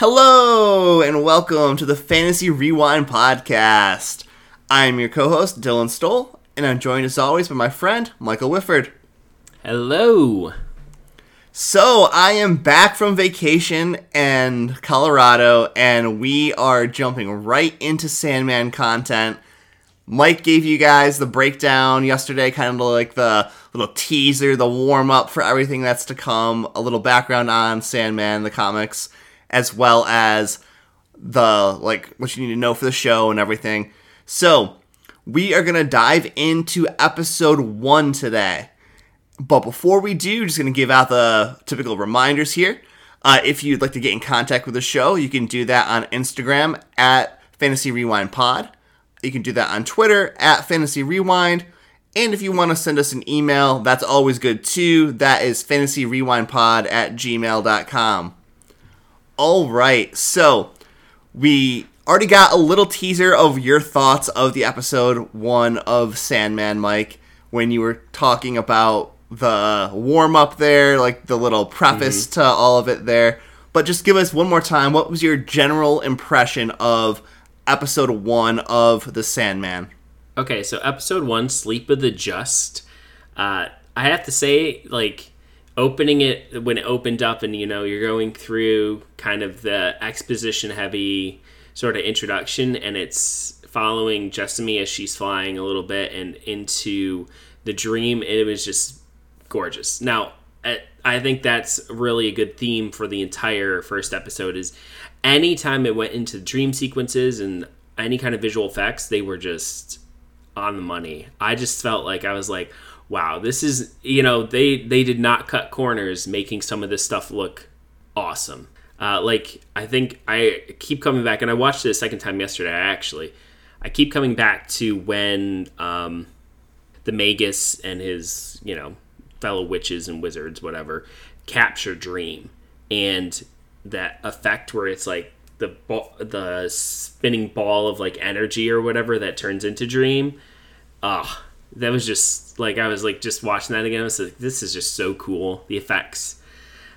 Hello, and welcome to the Fantasy Rewind Podcast. I'm your co host, Dylan Stoll, and I'm joined as always by my friend, Michael Whifford. Hello. So, I am back from vacation in Colorado, and we are jumping right into Sandman content. Mike gave you guys the breakdown yesterday, kind of like the little teaser, the warm up for everything that's to come, a little background on Sandman, the comics, as well as the like what you need to know for the show and everything. So, we are going to dive into episode 1 today. But before we do, just going to give out the typical reminders here. Uh, if you'd like to get in contact with the show, you can do that on Instagram at Fantasy Rewind Pod. You can do that on Twitter at Fantasy Rewind. And if you want to send us an email, that's always good too. That is fantasyrewindpod at gmail.com. All right, so we already got a little teaser of your thoughts of the episode one of Sandman, Mike, when you were talking about the warm up there, like the little preface to all of it there. But just give us one more time. What was your general impression of episode one of The Sandman? Okay, so episode one, Sleep of the Just. Uh, I have to say, like, opening it when it opened up, and you know, you're going through kind of the exposition heavy sort of introduction, and it's following Jessamy as she's flying a little bit and into the dream. It was just gorgeous. Now, I- think that's really a good theme for the entire first episode. Is anytime it went into dream sequences and any kind of visual effects, they were just on the money. I just felt like I was like, wow, this is you know they they did not cut corners making some of this stuff look awesome. Uh, like I think I keep coming back, and I watched it a second time yesterday. Actually, I keep coming back to when um, the Magus and his you know fellow witches and wizards, whatever, capture Dream, and that effect where it's like the ball, the spinning ball of like energy or whatever that turns into Dream. Ah, that was just like I was like just watching that again. I was like, this is just so cool. The effects,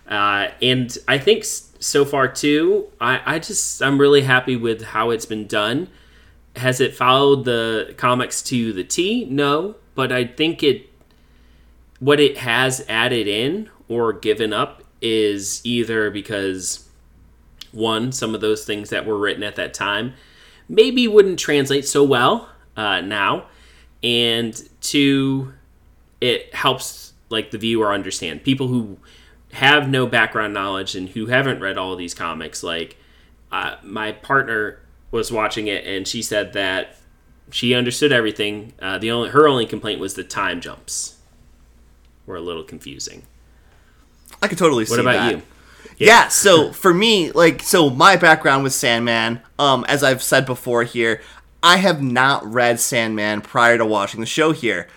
uh, and I think so far too. I I just I'm really happy with how it's been done. Has it followed the comics to the T? No, but I think it what it has added in or given up is either because one, some of those things that were written at that time maybe wouldn't translate so well uh, now, and two, it helps like the viewer understand people who have no background knowledge and who haven't read all of these comics. Like uh, my partner was watching it and she said that she understood everything. Uh, the only her only complaint was the time jumps were a little confusing. I could totally see What about that. you? Yeah. so for me, like, so my background with Sandman, um, as I've said before here, I have not read Sandman prior to watching the show here.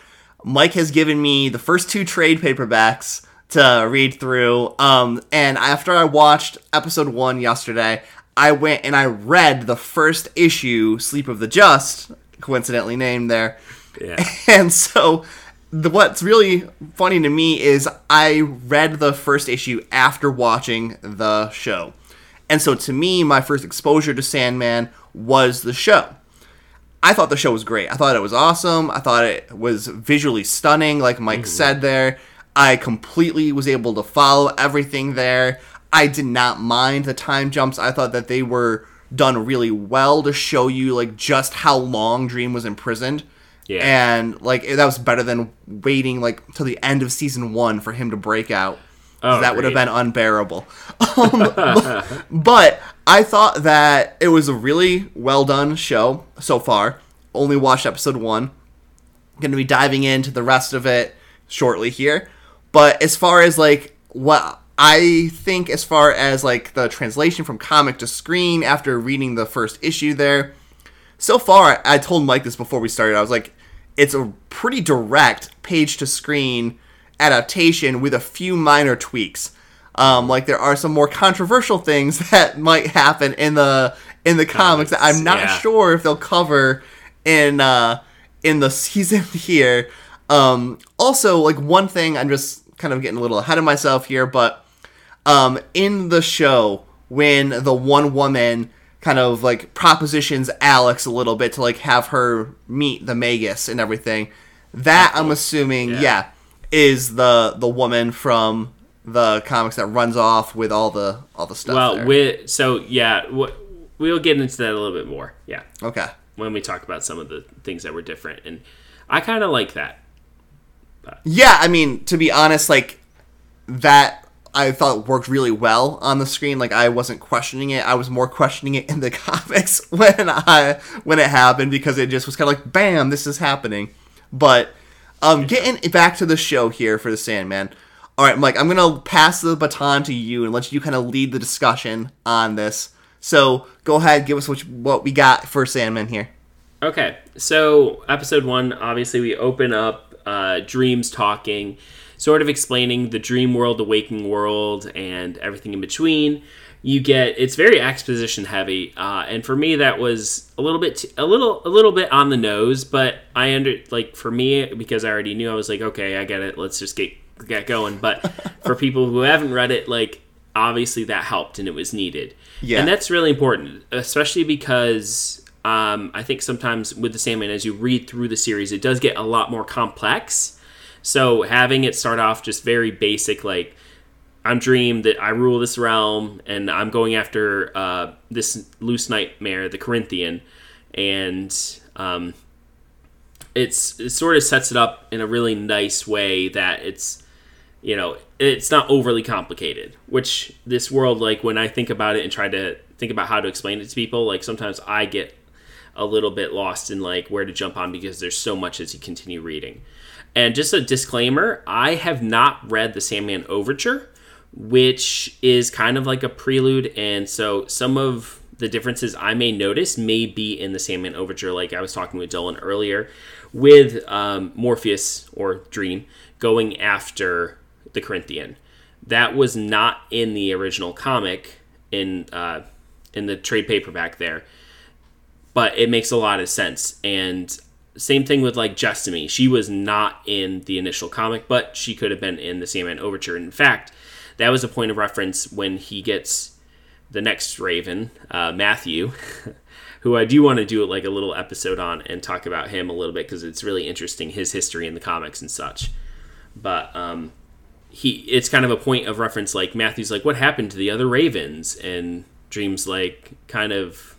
Mike has given me the first two trade paperbacks to read through, um, and after I watched episode one yesterday, I went and I read the first issue, Sleep of the Just, coincidentally named there. Yeah. And so, the, what's really funny to me is I read the first issue after watching the show. And so, to me, my first exposure to Sandman was the show. I thought the show was great. I thought it was awesome. I thought it was visually stunning, like Mike mm-hmm. said there. I completely was able to follow everything there. I did not mind the time jumps. I thought that they were done really well to show you like just how long Dream was imprisoned. Yeah. And like that was better than waiting like till the end of season 1 for him to break out. Oh, that would have been unbearable. Um, but I thought that it was a really well done show so far. Only watched episode one. Going to be diving into the rest of it shortly here. But as far as like what I think, as far as like the translation from comic to screen after reading the first issue there, so far I told Mike this before we started. I was like, it's a pretty direct page to screen adaptation with a few minor tweaks. Um, like there are some more controversial things that might happen in the in the comics, that I'm not yeah. sure if they'll cover in uh, in the season here. Um, also, like one thing, I'm just kind of getting a little ahead of myself here, but um, in the show, when the one woman kind of like propositions Alex a little bit to like have her meet the Magus and everything. That I'm assuming, yeah. Yeah. Is the the woman from the comics that runs off with all the all the stuff. Well, we so yeah, we'll get into that a little bit more. Yeah, okay. when we talk about some of the things that were different, and I kind of like that. Yeah, I mean, to be honest, like that I thought worked really well on the screen. Like I wasn't questioning it. I was more questioning it in the comics when I when it happened because it just was kind of like bam, this is happening. But um getting back to the show here for the Sandman. All right, Mike, I'm to pass the baton to you and let you kind of lead the discussion on this. So, go ahead, give us what, you, what we got for Sandman here. Okay, so episode one, obviously, we open up uh, dreams talking, sort of explaining the dream world, the waking world, and everything in between. You get it's very exposition heavy, uh, and for me that was a little bit, t- a little, a little bit on the nose. But I under like for me because I already knew I was like, okay, I get it. Let's just get get going. But for people who haven't read it, like obviously that helped and it was needed. Yeah. and that's really important, especially because um, I think sometimes with the Sandman, as you read through the series, it does get a lot more complex. So having it start off just very basic, like I'm Dream that I rule this realm, and I'm going after uh, this loose nightmare, the Corinthian, and um, it's it sort of sets it up in a really nice way that it's you know it's not overly complicated which this world like when i think about it and try to think about how to explain it to people like sometimes i get a little bit lost in like where to jump on because there's so much as you continue reading. And just a disclaimer i have not read the sandman overture which is kind of like a prelude and so some of the differences i may notice may be in the sandman overture like i was talking with dylan earlier with um, morpheus or dream going after the Corinthian. That was not in the original comic in uh, in the trade paperback there, but it makes a lot of sense. And same thing with like Jessamy. She was not in the initial comic, but she could have been in the Sandman Overture. In fact, that was a point of reference when he gets the next Raven, uh, Matthew, who I do want to do like a little episode on and talk about him a little bit because it's really interesting his history in the comics and such. But um, he, it's kind of a point of reference. Like Matthew's like, "What happened to the other Ravens?" and Dream's like, kind of.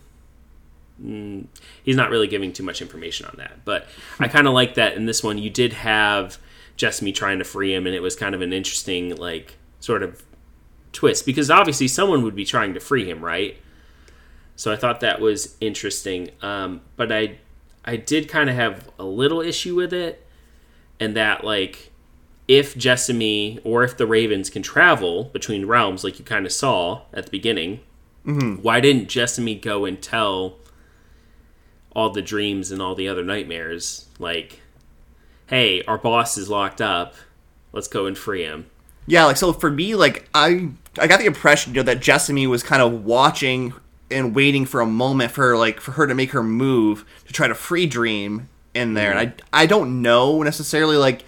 Mm, he's not really giving too much information on that, but I kind of like that in this one. You did have Jessamy trying to free him, and it was kind of an interesting, like, sort of twist because obviously someone would be trying to free him, right? So I thought that was interesting. Um, but I I did kind of have a little issue with it, and that like if Jessamy or if the Ravens can travel between realms, like you kind of saw at the beginning, why didn't Jessamy go and tell all the dreams and all the other nightmares like, "Hey, our boss is locked up. Let's go and free him." Yeah, like so for me, like I I got the impression you know that Jessamy was kind of watching and waiting for a moment for her, like for her to make her move to try to free Dream in there. And I I don't know necessarily like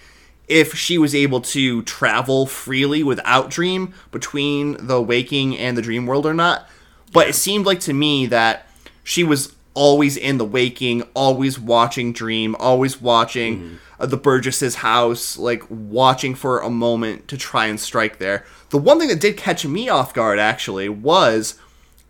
if she was able to travel freely without Dream between the waking and the dream world or not. But it seemed like to me that she was always in the waking, always watching Dream, always watching uh, the Burgess's house, like watching for a moment to try and strike there. The one thing that did catch me off guard actually was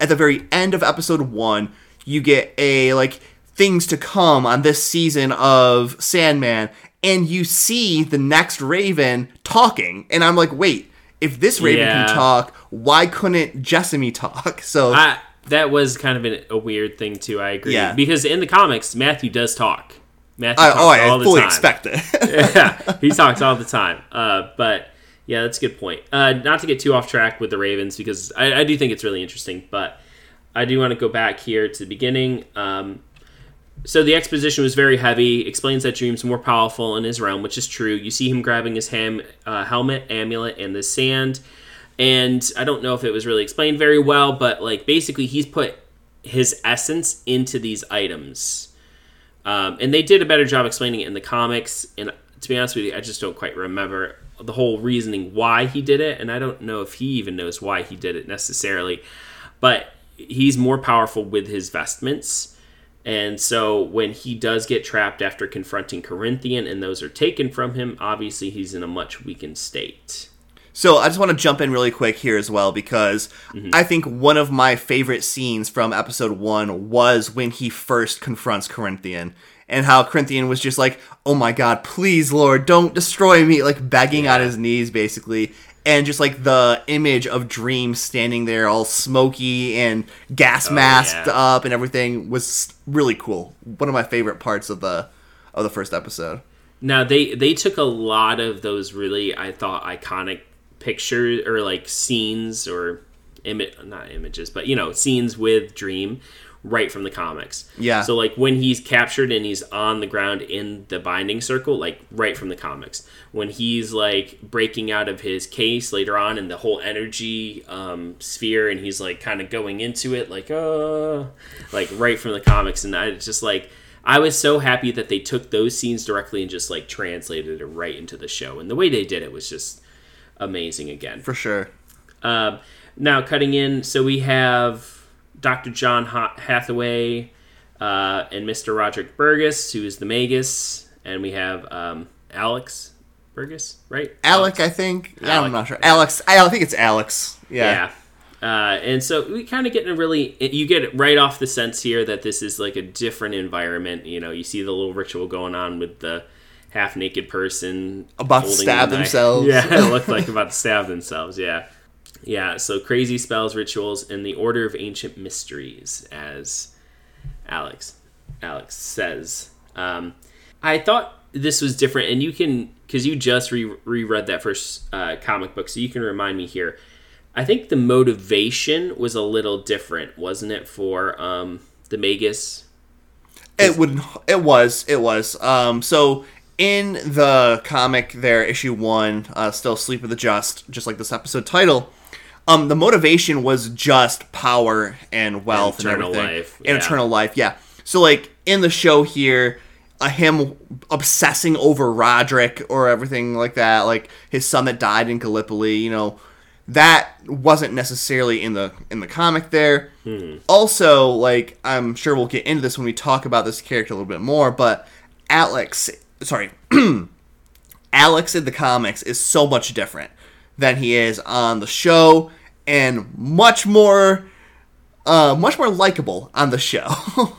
at the very end of episode one, you get a like things to come on this season of Sandman, and you see the next Raven talking, and I'm like, wait, if this Raven Yeah. can talk, why couldn't Jessamy talk? So I, that was kind of an, a weird thing too. I agree Yeah. because in the comics, Matthew does talk. Matthew I, talks oh, I all the fully time. expect it. yeah, he talks all the time. Uh, but yeah, that's a good point. Uh, not to get too off track with the Ravens because I, I do think it's really interesting, but I do want to go back here to the beginning. Um, so the exposition was very heavy. Explains that Dream's more powerful in his realm, which is true. You see him grabbing his ham, uh, helmet, amulet, and the sand. And I don't know if it was really explained very well, but like basically he's put his essence into these items. Um, and they did a better job explaining it in the comics. And to be honest with you, I just don't quite remember the whole reasoning why he did it. And I don't know if he even knows why he did it necessarily. but he's more powerful with his vestments. And so when he does get trapped after confronting Corinthian and those are taken from him, obviously he's in a much weakened state. So I just want to jump in really quick here as well because mm-hmm. I think one of my favorite scenes from episode one was when he first confronts Corinthian and how Corinthian was just like, "Oh my God, please, Lord, don't destroy me!" Like begging on his knees, basically, and just like the image of Dream standing there, all smoky and gas oh, masked yeah. up and everything, was really cool. One of my favorite parts of the of the first episode. Now they they took a lot of those really I thought iconic pictures or like scenes or imi- not images but you know scenes with Dream right from the comics. Yeah. So like when he's captured and he's on the ground in the binding circle like right from the comics. When he's like breaking out of his case later on and the whole energy um, sphere and he's like kind of going into it like uh like right from the comics and I just like I was so happy that they took those scenes directly and just like translated it right into the show. And the way they did it was just amazing again. For sure. Um, now, cutting in, so we have Dr. John Hathaway uh, and Mr. Roderick Burgess, who is the Magus. And we have um, Alex Burgess, right? Alec, I think. Alec. I'm not sure. Alex. I, I think it's Alex. Yeah. Yeah. Uh, and so we kind of get in a really, you get right off the sense here that this is like a different environment. You know, you see the little ritual going on with the half naked person About to stab the themselves. Yeah, it looked like about to stab themselves. Yeah. Yeah. So crazy spells, rituals, and the Order of Ancient Mysteries, as Alex Alex says. Um, I thought this was different, and you can because you just re- reread that first uh, comic book, so you can remind me here. I think the motivation was a little different, wasn't it, for um, the Magus? It would. It was. It was. Um. So in the comic, there, issue one, uh, still sleep of the just, just like this episode title. Um, the motivation was just power and wealth and, Eternal everything, life, and yeah. eternal life. Yeah. So like in the show here, uh, him obsessing over Roderick or everything like that, like his son that died in Gallipoli. You know, that wasn't necessarily in the in the comic there. Also, like I'm sure we'll get into this when we talk about this character a little bit more, but Alex, sorry, Alex in the comics is so much different than he is on the show, and much more, uh, much more likable on the show.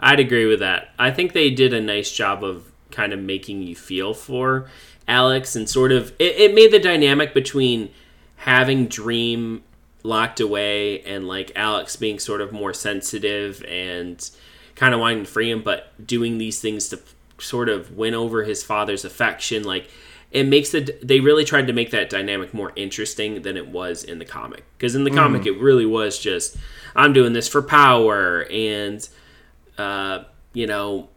I'd agree with that. I think they did a nice job of kind of making you feel for Alex and sort of it, it made the dynamic between having Dream locked away and like Alex being sort of more sensitive and kind of wanting to free him, but doing these things to sort of win over his father's affection. Like it makes the they really tried to make that dynamic more interesting than it was in the comic because in the comic it really was just I'm doing this for power and uh, you know,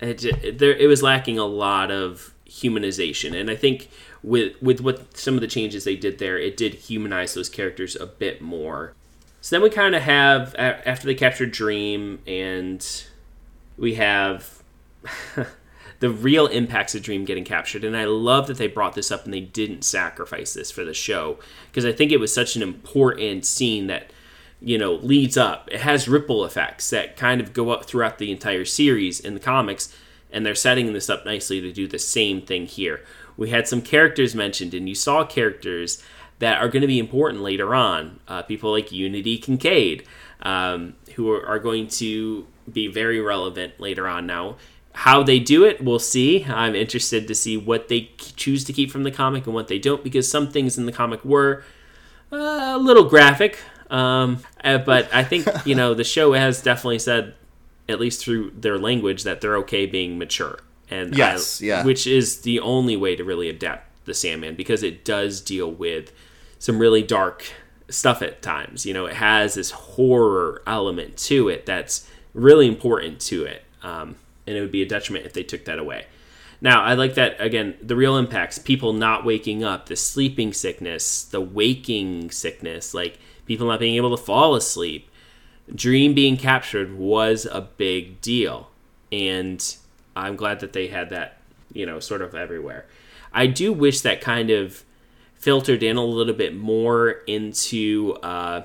it, it, there, it was lacking a lot of humanization, and I think with with what some of the changes they did there, it did humanize those characters a bit more. So then we kind of have after they captured Dream, and we have the real impacts of Dream getting captured, and I love that they brought this up and they didn't sacrifice this for the show because I think it was such an important scene that you know leads up. It has ripple effects that kind of go up throughout the entire series in the comics and they're setting this up nicely to do the same thing here. We had some characters mentioned and you saw characters that are going to be important later on uh, people like unity kinkaid um, who are, are going to be very relevant later on now how they do it we'll see i'm interested to see what they choose to keep from the comic and what they don't because some things in the comic were uh, a little graphic. Um, uh, but I think you know the show has definitely said, at least through their language, that they're okay being mature. And Yes, I- yeah. which is the only way to really adapt the Sandman because it does deal with some really dark stuff at times. You know, it has this horror element to it that's really important to it, um, and it would be a detriment if they took that away. Now, I like that again. The real impacts: people not waking up, the sleeping sickness, the waking sickness, like people not being able to fall asleep. Dream being captured was a big deal, and I'm glad that they had that, you know, sort of everywhere. I do wish that kind of filtered in a little bit more into uh,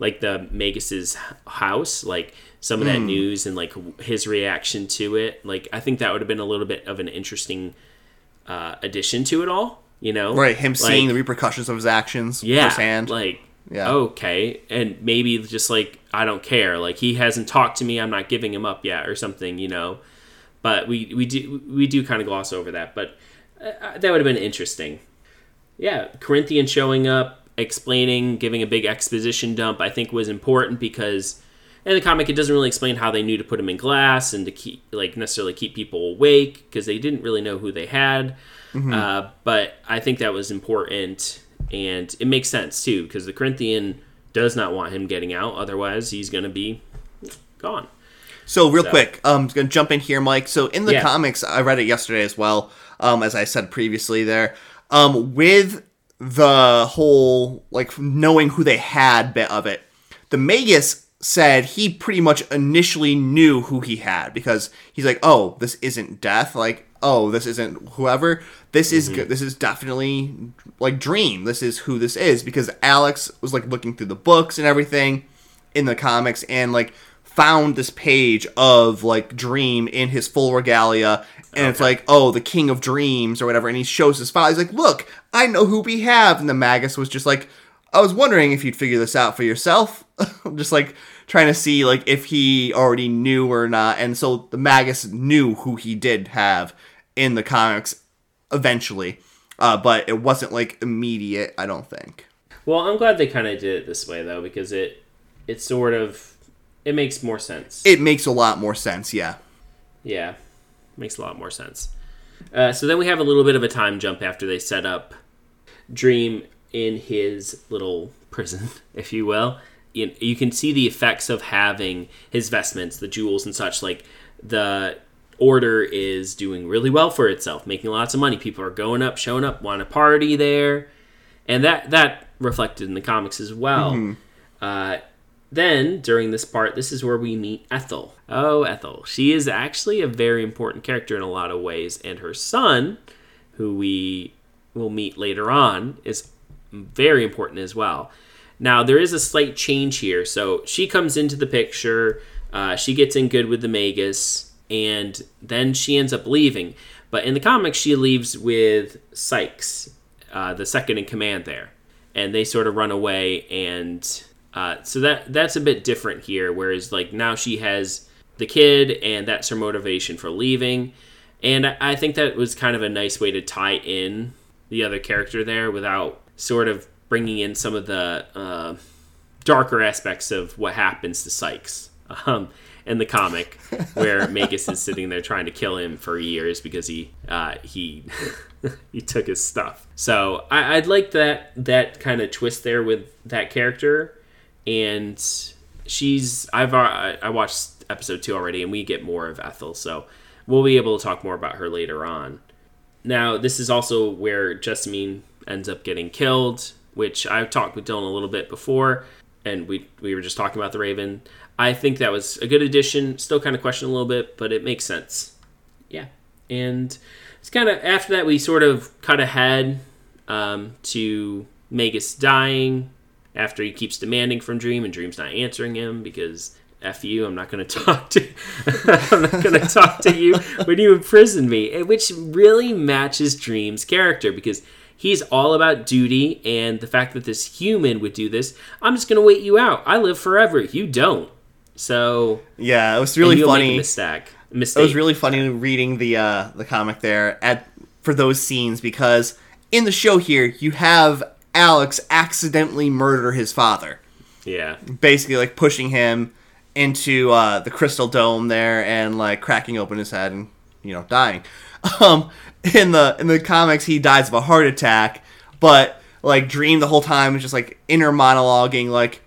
like the Magus's house, like some of that news and like his reaction to it. Like I think that would have been a little bit of an interesting uh, addition to it all. You know, Right, him seeing the repercussions of his actions yeah, firsthand. like Yeah. okay, and maybe just like I don't care, like he hasn't talked to me, I'm not giving him up yet, or something, you know. But we we do we do kind of gloss over that, but uh, that would have been interesting. Yeah, Corinthian showing up, explaining, giving a big exposition dump, I think was important because in the comic it doesn't really explain how they knew to put him in glass and to keep like necessarily keep people awake because they didn't really know who they had. Uh, but I think that was important, and it makes sense too because the Corinthian does not want him getting out, otherwise he's going to be gone. So real So- quick, I'm um, gonna jump in here, Mike. So in the Yeah. comics, I read it yesterday as well. Um, as I said previously, there, um, with the whole like knowing who they had bit of it, the Magus said he pretty much initially knew who he had because he's like, oh, this isn't death. Like, oh, this isn't whoever. This is mm-hmm. good. This is definitely like Dream. This is who this is because Alex was like looking through the books and everything in the comics and like found this page of like Dream in his full regalia and it's like oh the king of dreams or whatever. And he shows his file he's like look I know who we have. And the Magus was just like I was wondering if you'd figure this out for yourself. Just like trying to see like if he already knew or not. And so the Magus knew who he did have in the comics eventually. Uh, but it wasn't like immediate I don't think. Well, I'm glad they kind of did it this way though because it it sort of it makes more sense. it makes a lot more sense yeah. Yeah, makes a lot more sense. Uh, so then we have a little bit of a time jump after they set up Dream in his little prison, if you will. You, you can see the effects of having his vestments, the jewels and such. Like the order is doing really well for itself, making lots of money. People are going up, showing up, want to party there, and that that reflected in the comics as well. Uh, then during this part, this is where we meet Ethel. Oh, Ethel. She is actually a very important character in a lot of ways, and her son, who we will meet later on, is very important as well. Now, there is a slight change here. So she comes into the picture, uh, she gets in good with the Magus, and then she ends up leaving. But in the comics, she leaves with Sykes, uh, the second in command there, and they sort of run away. And uh, so that that's a bit different here. Whereas like now she has the kid, and that's her motivation for leaving. And I I think that was kind of a nice way to tie in the other character there without sort of bringing in some of the uh, darker aspects of what happens to Sykes um, in the comic, where Magus is sitting there trying to kill him for years because he uh, he he took his stuff. So I, I'd like that that kind of twist there with that character, and she's I've uh, I watched episode two already, and we get more of Ethel, so we'll be able to talk more about her later on. Now, this is also where Jessamine ends up getting killed, which I've talked with Dylan a little bit before, and we we were just talking about the Raven. I think that was a good addition. Still kind of question a little bit, but it makes sense. Yeah, and it's kind of after that we sort of cut ahead um, to Magus dying after he keeps demanding from Dream, and Dream's not answering him because F you, I'm not going to talk to I'm not going to talk to you when you imprison me, eh, which really matches Dream's character because he's all about duty and the fact that this human would do this. I'm just going to wait you out. I live forever. You don't. So yeah it was really funny a mistake. It was really funny reading the uh, the comic there at for those scenes because in the show here you have Alex accidentally murder his father, yeah. basically like pushing him into uh, the crystal dome there and like cracking open his head and you know dying. Um, in the in the comics he dies of a heart attack, but like Dream the whole time is just like inner monologuing like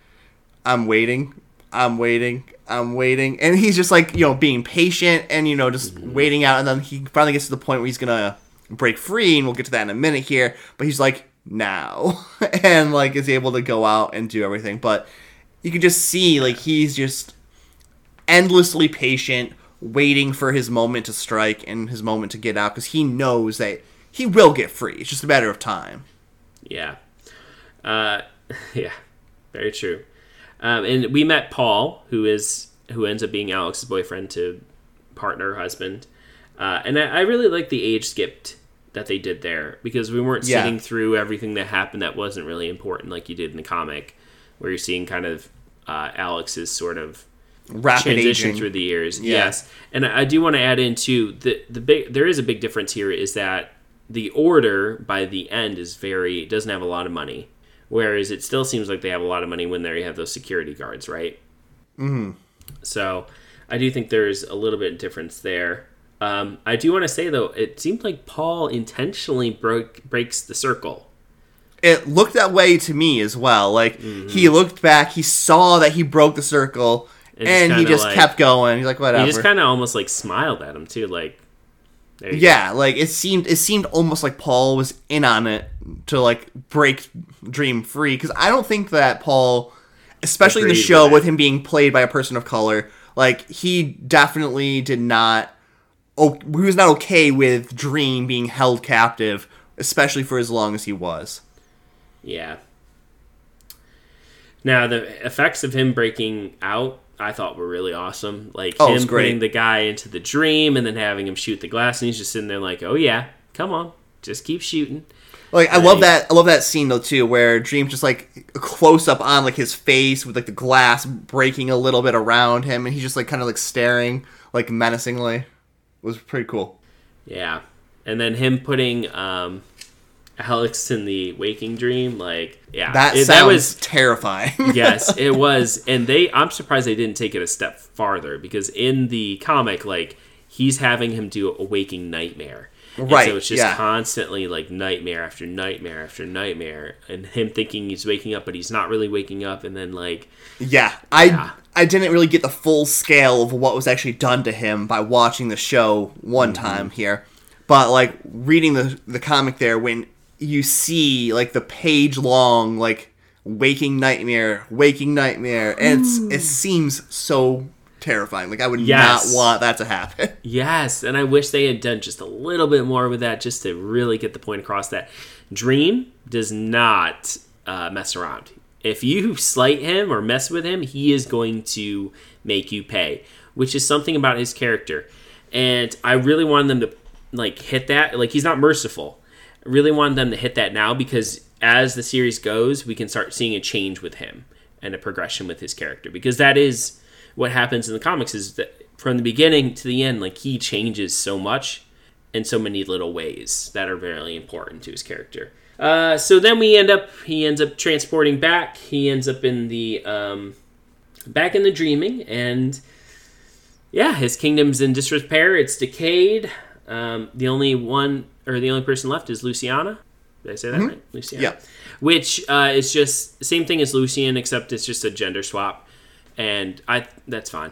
I'm waiting, I'm waiting, I'm waiting, and he's just like you know being patient and you know just waiting out, and then he finally gets to the point where he's gonna break free, and we'll get to that in a minute here. But he's like now, and like is able to go out and do everything, but you can just see like he's just endlessly patient, waiting for his moment to strike and his moment to get out because he knows that he will get free. It's just a matter of time. Yeah. Uh, yeah. Very true. Um, and we met Paul, who is who ends up being Alex's boyfriend to partner husband. Uh, and I, I really like the age skipped that they did there because we weren't Yeah. sitting through everything that happened that wasn't really important like you did in the comic, where you're seeing kind of uh, Alex's sort of Rapid transition aging. through the years. Yeah. Yes, and I do want to add in too the the big there is a big difference here is that the order by the end is very doesn't have a lot of money, whereas it still seems like they have a lot of money when they have those security guards, right? Mm-hmm. So I do think there's a little bit of difference there. Um, I do want to say though, it seemed like Paul intentionally broke breaks the circle. it looked that way to me as well. Like Mm-hmm. he looked back, he saw that he broke the circle, And and, just he just like- kept going. He's like, whatever. He just kind of almost like smiled at him too, like. You go. yeah, like it seemed. It seemed almost like Paul was in on it to like break Dream free. Because I don't think that Paul, especially in the show with him being played by a person of color, like he definitely did not. Oh, he was not okay with Dream being held captive, especially for as long as he was. Yeah. Now the effects of him breaking out, I thought were really awesome. Like Oh, him putting the guy into the dream and then having him shoot the glass, and he's just sitting there like, "Oh yeah, come on, just keep shooting." Like I love that I love that scene though too where Dream's just like a close up on like his face with like the glass breaking a little bit around him and he's just like kind of like staring like menacingly. Was pretty cool. Yeah, and then him putting um, Alex in the waking dream, like yeah, That it- sounds was terrifying. yes, it was, and they. I'm surprised they didn't take it a step farther because in the comic, like he's having him do a waking nightmare. And Right, So it's just yeah. constantly like nightmare after nightmare after nightmare, and him thinking he's waking up, but he's not really waking up, and then like yeah, I Yeah. I didn't really get the full scale of what was actually done to him by watching the show one Mm-hmm. time here. But like reading the the comic there when you see like the page long like waking nightmare, waking nightmare, and it's, it seems so terrifying. Like I would Yes. not want that to happen. Yes, and I wish they had done just a little bit more with that, just to really get the point across that Dream does not uh, mess around. If you slight him or mess with him, he is going to make you pay, which is something about his character. And I really wanted them to like hit that. Like he's not merciful. I really wanted them to hit that now because as the series goes, we can start seeing a change with him and a progression with his character because that is what happens in the comics is that from the beginning to the end like he changes so much in so many little ways that are very important to his character uh, so then we end up he ends up transporting back. He ends up in the um, back in the dreaming and yeah his kingdom's in disrepair. It's decayed. Um, the only one or the only person left is luciana. Did i say that right? Luciana. Yeah. which uh, is just same thing as lucien except it's just a gender swap. And I that's fine.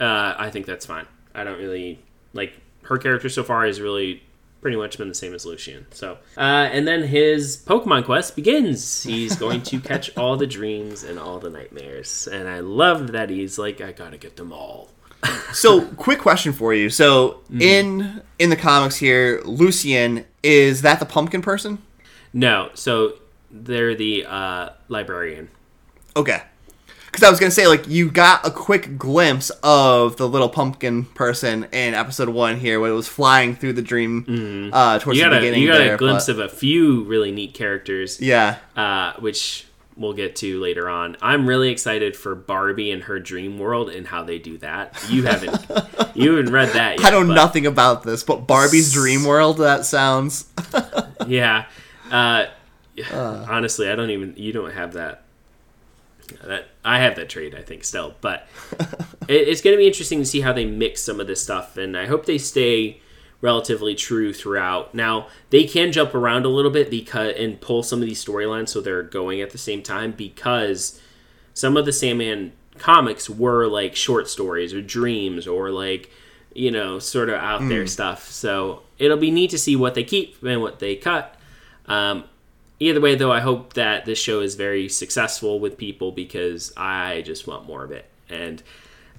Uh, I think that's fine. I don't really like her character so far is really pretty much been the same as Lucien. So, uh, and then his Pokemon quest begins. He's going to catch all the dreams and all the nightmares, and I love that he's like, I gotta get them all. So, quick question for you. So, in in the comics here, Lucien is that the pumpkin person? No, so they're the uh, librarian. Okay. Because I was gonna say, like, you got a quick glimpse of the little pumpkin person in episode one here, when it was flying through the dream uh, towards You got the a beginning. you got there, a glimpse but- of a few really neat characters. yeah. uh, which we'll get to later on. I'm really excited for Barbie and her dream world and how they do that. You haven't you haven't read that yet. I know nothing about this, but Barbie's Dream World. That sounds. Yeah. Uh, honestly, I don't even you don't have that. That I have that trade, I think, still, but it, it's going to be interesting to see how they mix some of this stuff, and I hope they stay relatively true throughout. Now they can jump around a little bit because and pull some of these storylines so they're going at the same time because some of the Sandman comics were like short stories or dreams or like you know sort of out there stuff. So it'll be neat to see what they keep and what they cut. Um, either way, though, I hope that this show is very successful with people because I just want more of it. And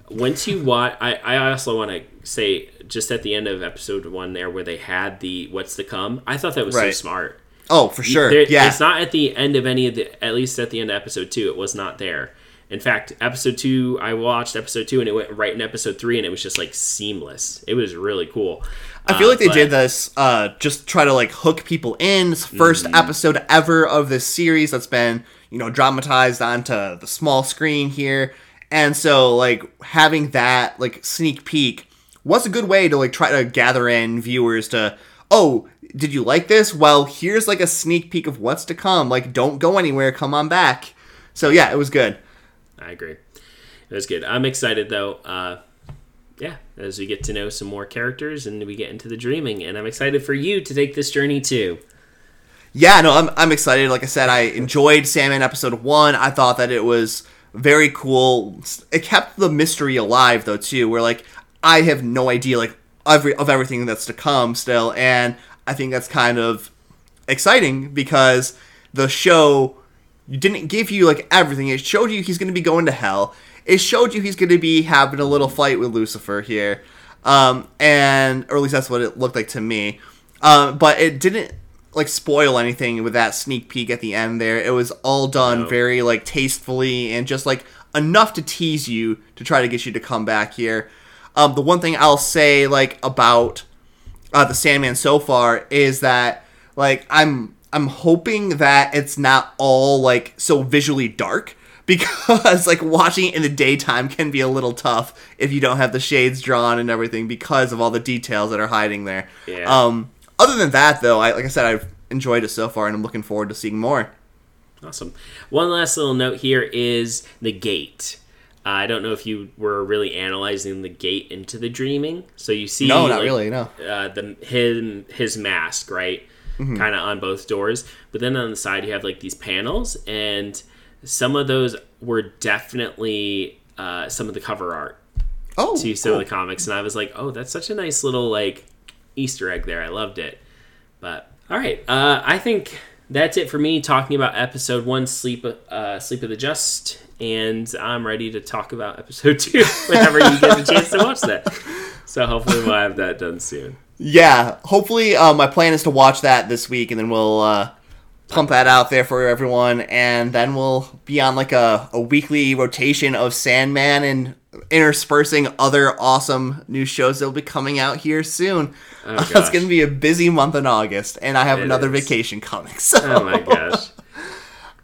once you watch, I, I also want to say just at the end of episode one there where they had the what's to come. I thought that was Right. so smart. Oh, for sure. There- yeah. It's not at the end of any of the, at least at the end of episode two, it was not there. In fact, episode two, I watched episode two and it went right in episode three, and it was just like seamless. It was really cool. I feel Uh, like they but- did this uh, just try to like hook people in. It's 1st Mm-hmm. episode ever of this series that's been you know dramatized onto the small screen here, and so like having that like sneak peek was a good way to like try to gather in viewers to oh did you like this? Well, here's like a sneak peek of what's to come. Like don't go anywhere, come on back. So yeah, it was good. I agree. It was good. I'm excited though. Uh, yeah, as we get to know some more characters and we get into the dreaming, and I'm excited for you to take this journey too. Yeah, no, I'm I'm excited. Like I said, I enjoyed Sandman episode one. I thought that it was very cool. It kept the mystery alive though too. Where like I have no idea like every of everything that's to come still, and I think that's kind of exciting because the show didn't give you like everything. It showed you he's going to be going to hell. It showed you he's going to be having a little fight with Lucifer here, um, and or at least that's what it looked like to me. Um, but it didn't like spoil anything with that sneak peek at the end there. It was all done No. very like tastefully and just like enough to tease you to try to get you to come back here. Um, the one thing I'll say like about uh, the Sandman so far is that like I'm I'm hoping that it's not all like so visually dark because like watching it in the daytime can be a little tough if you don't have the shades drawn and everything because of all the details that are hiding there. Yeah. Um other than that though, I like I said I've enjoyed it so far and I'm looking forward to seeing more. Awesome. One last little note here is the gate. Uh, I don't know if you were really analyzing the gate into the dreaming. So you see, No, not like, really, no. Uh, the his his mask, right, Mm-hmm. kind of on both doors. But then on the side, you have like these panels, and some of those were definitely uh, some of the cover art Oh, to some cool. of the comics, and I was like, oh, that's such a nice little like Easter egg there. I loved it. But all right, uh, I think that's it for me talking about episode one, sleep, uh, sleep of the just, and I'm ready to talk about episode two whenever you get a chance to watch that. So hopefully we'll have that done soon. Yeah, hopefully, uh, my plan is to watch that this week, and then we'll uh, pump that out there for everyone, and then we'll be on like a, a weekly rotation of Sandman and interspersing other awesome new shows that will be coming out here soon. Oh, it's going to be a busy month in August, and I have It another is. vacation coming. So, Oh my gosh,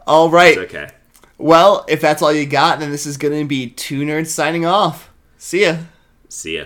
all right. it's okay. Well, if that's all you got, then this is going to be Two Nerds signing off. See ya. See ya.